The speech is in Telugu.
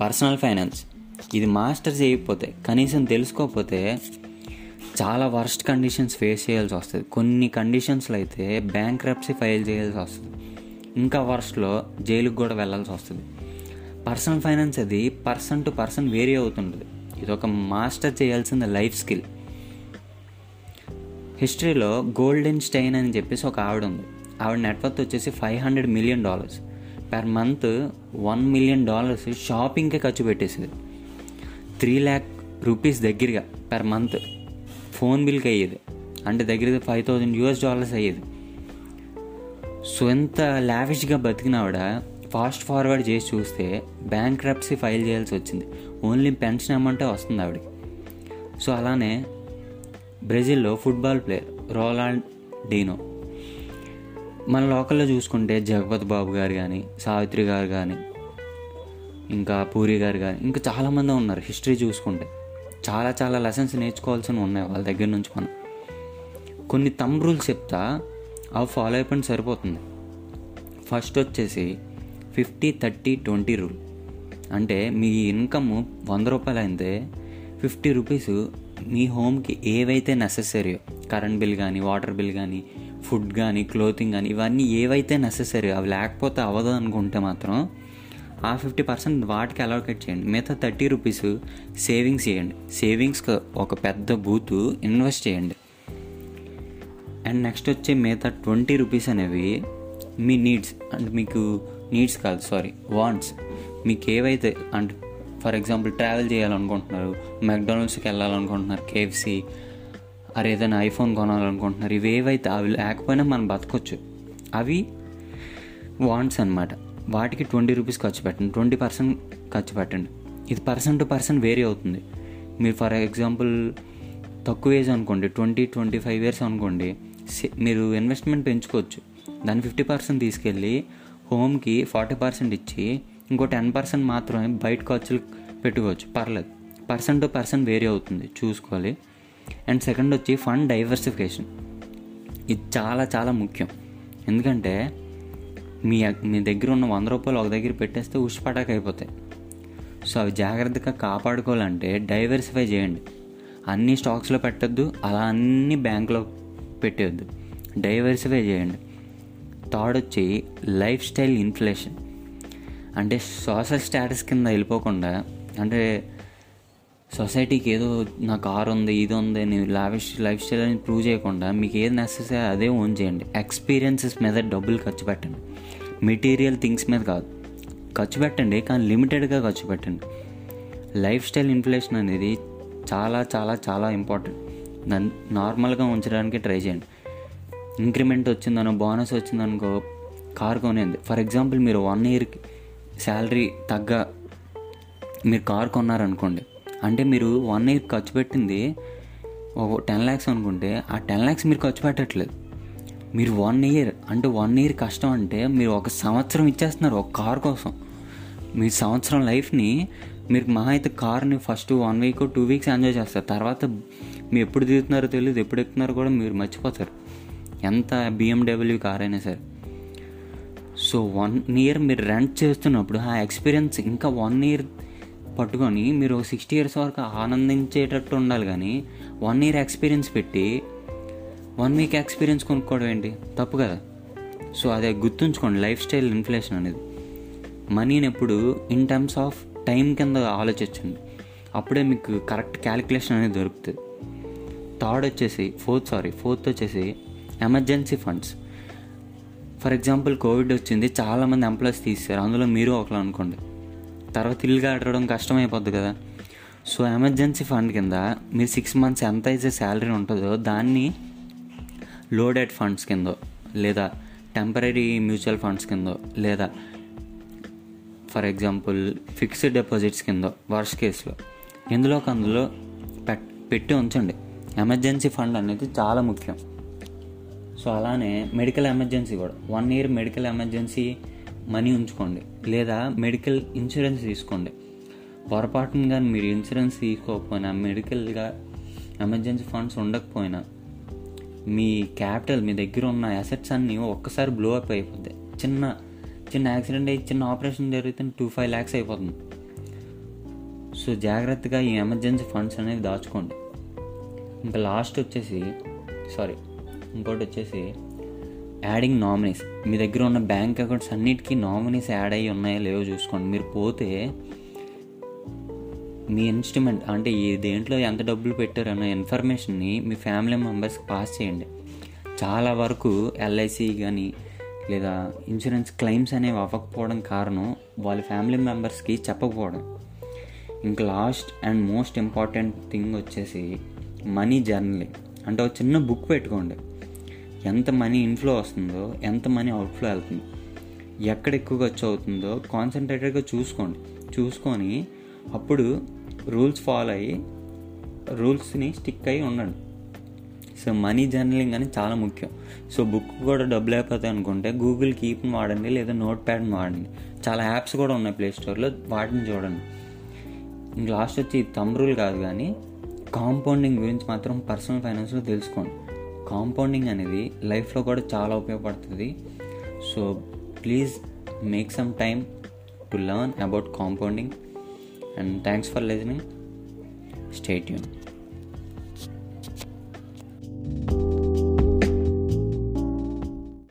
Personal finance. ఇది మాస్టర్ చేయకపోతే కనీసం తెలుసుకోకపోతే చాలా వర్స్ట్ కండిషన్స్ ఫేస్ చేయాల్సి వస్తుంది. కొన్ని కండిషన్స్లో అయితే బ్యాంక్ ఫైల్ చేయాల్సి వస్తుంది. ఇంకా వర్స్ట్లో జైలుకి కూడా వెళ్ళాల్సి వస్తుంది. పర్సనల్ ఫైనాన్స్ అది పర్సన్ టు పర్సన్ వేరీ అవుతుంటుంది. ఇది ఒక మాస్టర్ చేయాల్సిన లైఫ్ స్కిల్. హిస్టరీలో గోల్డెన్ స్టైన్ అని చెప్పేసి ఒక ఆవిడ ఉంది. ఆవిడ నెట్వర్త్ వచ్చేసి five hundred million dollars per month one million dollars షాపింగ్కే ఖర్చు పెట్టేసేది. త్రీ ల్యాక్ రూపీస్ దగ్గరగా పర్ మంత్ ఫోన్ బిల్కి అయ్యేది. అంటే దగ్గర ఫైవ్ థౌజండ్ యూఎస్ డాలర్స్ అయ్యేది. సో ఎంత లావిష్గా బతికినావిడ ఫాస్ట్ ఫార్వర్డ్ చేసి చూస్తే బ్యాంక్ క్రప్సీ ఫైల్ చేయాల్సి వచ్చింది. ఓన్లీ పెన్షన్ అమౌంటే వస్తుంది ఆవిడకి. సో అలానే బ్రెజిల్లో ఫుట్బాల్ ప్లేయర్ రోలాండ్ డీనో మన లోకల్లో చూసుకుంటే జగపతి బాబు గారు కానీ సావిత్రి గారు కానీ ఇంకా పూరి గారు కానీ ఇంకా చాలామంది ఉన్నారు హిస్టరీ చూసుకుంటే. చాలా చాలా లెసన్స్ నేర్చుకోవాల్సి ఉన్నాయి వాళ్ళ దగ్గర నుంచి మనం. కొన్ని తమ్ రూల్స్ చెప్తా అవి ఫాలో అయిపోయిన సరిపోతుంది. ఫస్ట్ వచ్చేసి ఫిఫ్టీ థర్టీ ట్వంటీ రూల్ అంటే మీ ఇన్కమ్ వంద రూపాయలు అయితే ఫిఫ్టీ రూపీస్ మీ హోమ్కి ఏవైతే నెససరీయో కరెంట్ బిల్ కానీ వాటర్ బిల్ కానీ ఫుడ్ కానీ క్లోతింగ్ కానీ ఇవన్నీ ఏవైతే నెససరీ అవి లేకపోతే అవ్వదు అనుకుంటే మాత్రం ఆ ఫిఫ్టీ పర్సెంట్ వాటికి అలౌకేట్ చేయండి. మిగతా థర్టీ రూపీస్ సేవింగ్స్ చేయండి. సేవింగ్స్కి ఒక పెద్ద బూత్ ఇన్వెస్ట్ చేయండి. అండ్ నెక్స్ట్ వచ్చే మిగతా ట్వంటీ రూపీస్ అనేవి మీ నీడ్స్ అంటే మీకు నీడ్స్ కాదు సారీ వాంట్స్ మీకు ఏవైతే అంటే ఫర్ ఎగ్జాంపుల్ ట్రావెల్ చేయాలనుకుంటున్నారు మెక్డానల్డ్స్కి వెళ్ళాలనుకుంటున్నారు కేఎఫ్సి అరే ఏదైనా ఐఫోన్ కొనాలనుకుంటున్నారు ఇవి ఏవైతే అవి లేకపోయినా మనం బతకొచ్చు. అవి వాంట్స్ అనమాట వాటికి ట్వంటీ రూపీస్ ఖర్చు పెట్టండి ట్వంటీ పర్సెంట్ ఖర్చు పెట్టండి. ఇది పర్సన్ టు పర్సన్ వేరీ అవుతుంది. మీరు ఫర్ ఎగ్జాంపుల్ తక్కువ ఏజ్ అనుకోండి ట్వంటీ ట్వంటీ ఫైవ్ ఇయర్స్ అనుకోండి మీరు ఇన్వెస్ట్మెంట్ పెంచుకోవచ్చు. దాన్ని ఫిఫ్టీ పర్సెంట్ తీసుకెళ్ళి హోమ్కి ఫార్టీ పర్సెంట్ ఇచ్చి ఇంకో టెన్ పర్సెంట్ మాత్రమే బయట ఖర్చులు పెట్టుకోవచ్చు. పర్లేదు. పర్సన్ టు పర్సన్ వేరీ అవుతుంది. చూసుకోవాలి. అండ్ సెకండ్ వచ్చి ఫండ్ డైవర్సిఫికేషన్. ఇది చాలా చాలా ముఖ్యం. ఎందుకంటే మీ మీ దగ్గర ఉన్న వంద రూపాయలు ఒక దగ్గర పెట్టేస్తే ఉష్పటాక్ అయిపోతాయి. సో అవి జాగ్రత్తగా కాపాడుకోవాలంటే డైవర్సిఫై చేయండి. అన్ని స్టాక్స్లో పెట్టద్దు అలా అన్ని బ్యాంక్లో పెట్టేయద్దు. డైవర్సిఫై చేయండి. థర్డ్ వచ్చి లైఫ్ స్టైల్ ఇన్ఫ్లేషన్. అంటే సోషల్ స్టేటస్ కింద వెళ్ళిపోకుండా అంటే సొసైటీకి ఏదో నా కార్ ఉంది ఇది ఉంది నేను లావిష్ లైఫ్ స్టైల్ అని ప్రూవ్ చేయకుండా మీకు ఏది నెససరీ అదే ఓన్ చేయండి. ఎక్స్పీరియన్సెస్ మీద డబ్బులు ఖర్చు పెట్టండి. మెటీరియల్ థింగ్స్ మీద కాదు. ఖర్చు పెట్టండి కానీ లిమిటెడ్గా ఖర్చు పెట్టండి. లైఫ్ స్టైల్ ఇన్ఫ్లేషన్ అనేది చాలా చాలా చాలా ఇంపార్టెంట్ దాన్ని నార్మల్గా ఉంచడానికి ట్రై చేయండి. ఇంక్రిమెంట్ వచ్చిందనో బోనస్ వచ్చిందనుకో కార్ కొనేది ఫర్ ఎగ్జాంపుల్ మీరు వన్ ఇయర్కి శాలరీ తగ్గ మీరు కార్ కొన్నారనుకోండి. అంటే మీరు వన్ ఇయర్ ఖర్చు పెట్టింది ఒక టెన్ ల్యాక్స్ అనుకుంటే ఆ టెన్ ల్యాక్స్ మీరు ఖర్చు పెట్టట్లేదు. మీరు వన్ ఇయర్ అంటే వన్ ఇయర్ కష్టం అంటే మీరు ఒక సంవత్సరం ఇచ్చేస్తున్నారు ఒక కార్ కోసం. మీ సంవత్సరం లైఫ్ని మీరు మహా అయితే కార్ని first one week two weeks enjoy చేస్తారు. తర్వాత మీరు ఎప్పుడు దిగుతున్నారో తెలియదు ఎప్పుడు ఎక్కుతున్నారో కూడా మీరు మర్చిపోతారు. ఎంత బిఎండబ్ల్యూ కార్ అయినా సరే. సో వన్ ఇయర్ మీరు రెంట్ చేస్తున్నప్పుడు ఆ ఎక్స్పీరియన్స్ ఇంకా వన్ ఇయర్ పట్టుకొని మీరు సిక్స్టీ ఇయర్స్ వరకు ఆనందించేటట్టు ఉండాలి కానీ వన్ ఇయర్ ఎక్స్పీరియన్స్ పెట్టి వన్ వీక్ ఎక్స్పీరియన్స్ కొనుక్కోవడం ఏంటి? తప్పు కదా. సో అదే గుర్తుంచుకోండి లైఫ్ స్టైల్ ఇన్ఫ్లేషన్ అనేది. మనీని ఎప్పుడు ఇన్ టర్మ్స్ ఆఫ్ టైం కింద ఆలోచించండి. అప్పుడే మీకు కరెక్ట్ క్యాలిక్యులేషన్ అనేది దొరుకుతుంది. థర్డ్ వచ్చేసి ఫోర్త్ సారీ ఫోర్త్ వచ్చేసి emergency funds for example Covid వచ్చింది చాలామంది ఎంప్లాయీస్ తీస్తారు అందులో మీరు ఒకలా అనుకోండి. తర్వాత ఇల్లు కట్టడం కష్టమైపోద్ది కదా. సో ఎమర్జెన్సీ ఫండ్ కింద మీరు సిక్స్ మంత్స్ ఎంత అయితే శాలరీ ఉంటుందో దాన్ని లోడెడ్ ఫండ్స్ కింద లేదా టెంపరీ మ్యూచువల్ ఫండ్స్ కింద లేదా ఫర్ ఎగ్జాంపుల్ ఫిక్స్డ్ డిపాజిట్స్ కింద వర్ష్ కేసులో ఎందులో ఒక అందులో పెట్టి ఉంచండి. ఎమర్జెన్సీ ఫండ్ అనేది చాలా ముఖ్యం. సో అలానే మెడికల్ ఎమర్జెన్సీ కూడా. One year medical emergency money ఉంచుకోండి లేదా మెడికల్ ఇన్సూరెన్స్ తీసుకోండి. పొరపాటున కానీ మీరు ఇన్సూరెన్స్ తీసుకోకపోయినా మెడికల్గా ఎమర్జెన్సీ ఫండ్స్ ఉండకపోయినా మీ క్యాపిటల్ మీ దగ్గర ఉన్న అసెట్స్ అన్నీ ఒక్కసారి బ్లో అప్ అయిపోద్ది. చిన్న చిన్న యాక్సిడెంట్ అయ్యి చిన్న ఆపరేషన్ జరిగితే టూ ఫైవ్ ల్యాక్స్ అయిపోతుంది. సో జాగ్రత్తగా ఈ ఎమర్జెన్సీ ఫండ్స్ అనేవి దాచుకోండి. ఇంకా లాస్ట్ వచ్చేసి సారీ ఇంకోటి వచ్చేసి యాడింగ్ నామినీస్ మీ దగ్గర ఉన్న బ్యాంక్ అకౌంట్స్ అన్నిటికీ నామినీస్ యాడ్ అయ్యి ఉన్నాయో లేవో చూసుకోండి. మీరు పోతే మీ ఇన్స్ట్రుమెంట్ అంటే ఈ దేంట్లో ఎంత డబ్బులు పెట్టారన్న ఇన్ఫర్మేషన్ని మీ ఫ్యామిలీ మెంబర్స్కి పాస్ చేయండి. చాలా వరకు ఎల్ఐసి కానీ లేదా ఇన్సూరెన్స్ క్లెయిమ్స్ అనేవి అవ్వకపోవడం కారణం వాళ్ళ ఫ్యామిలీ మెంబర్స్కి చెప్పకపోవడం. ఇంకా last and most important thing వచ్చేసి మనీ జర్నలింగ్ అంటే ఒక చిన్న బుక్ పెట్టుకోండి. ఎంత మనీ ఇన్ఫ్లో వస్తుందో ఎంత మనీ అవుట్ఫ్లో వెళ్తుందో ఎక్కడ ఎక్కువ ఖర్చు అవుతుందో కాన్సన్ట్రేటెడ్గా చూసుకోండి. చూసుకొని అప్పుడు రూల్స్ ఫాలో అయ్యి రూల్స్ని స్టిక్ అయ్యి ఉండండి. సో మనీ జర్నలింగ్ అని చాలా ముఖ్యం. సో బుక్ కూడా డబ్బులు అయిపోతాయి అనుకుంటే గూగుల్ కీప్ని వాడండి లేదా నోట్ ప్యాడ్ని వాడండి. చాలా యాప్స్ కూడా ఉన్నాయి ప్లే స్టోర్లో వాటిని చూడండి. ఇంక లాస్ట్ వచ్చి థంబ్ రూల్ కాదు కానీ కాంపౌండింగ్ గురించి మాత్రం పర్సనల్ ఫైనాన్స్లో తెలుసుకోండి. కాంపౌండింగ్ అనేది లైఫ్లో కూడా చాలా ఉపయోగపడుతుంది. So please make some time to learn about compounding and thanks for listening. Stay Yoon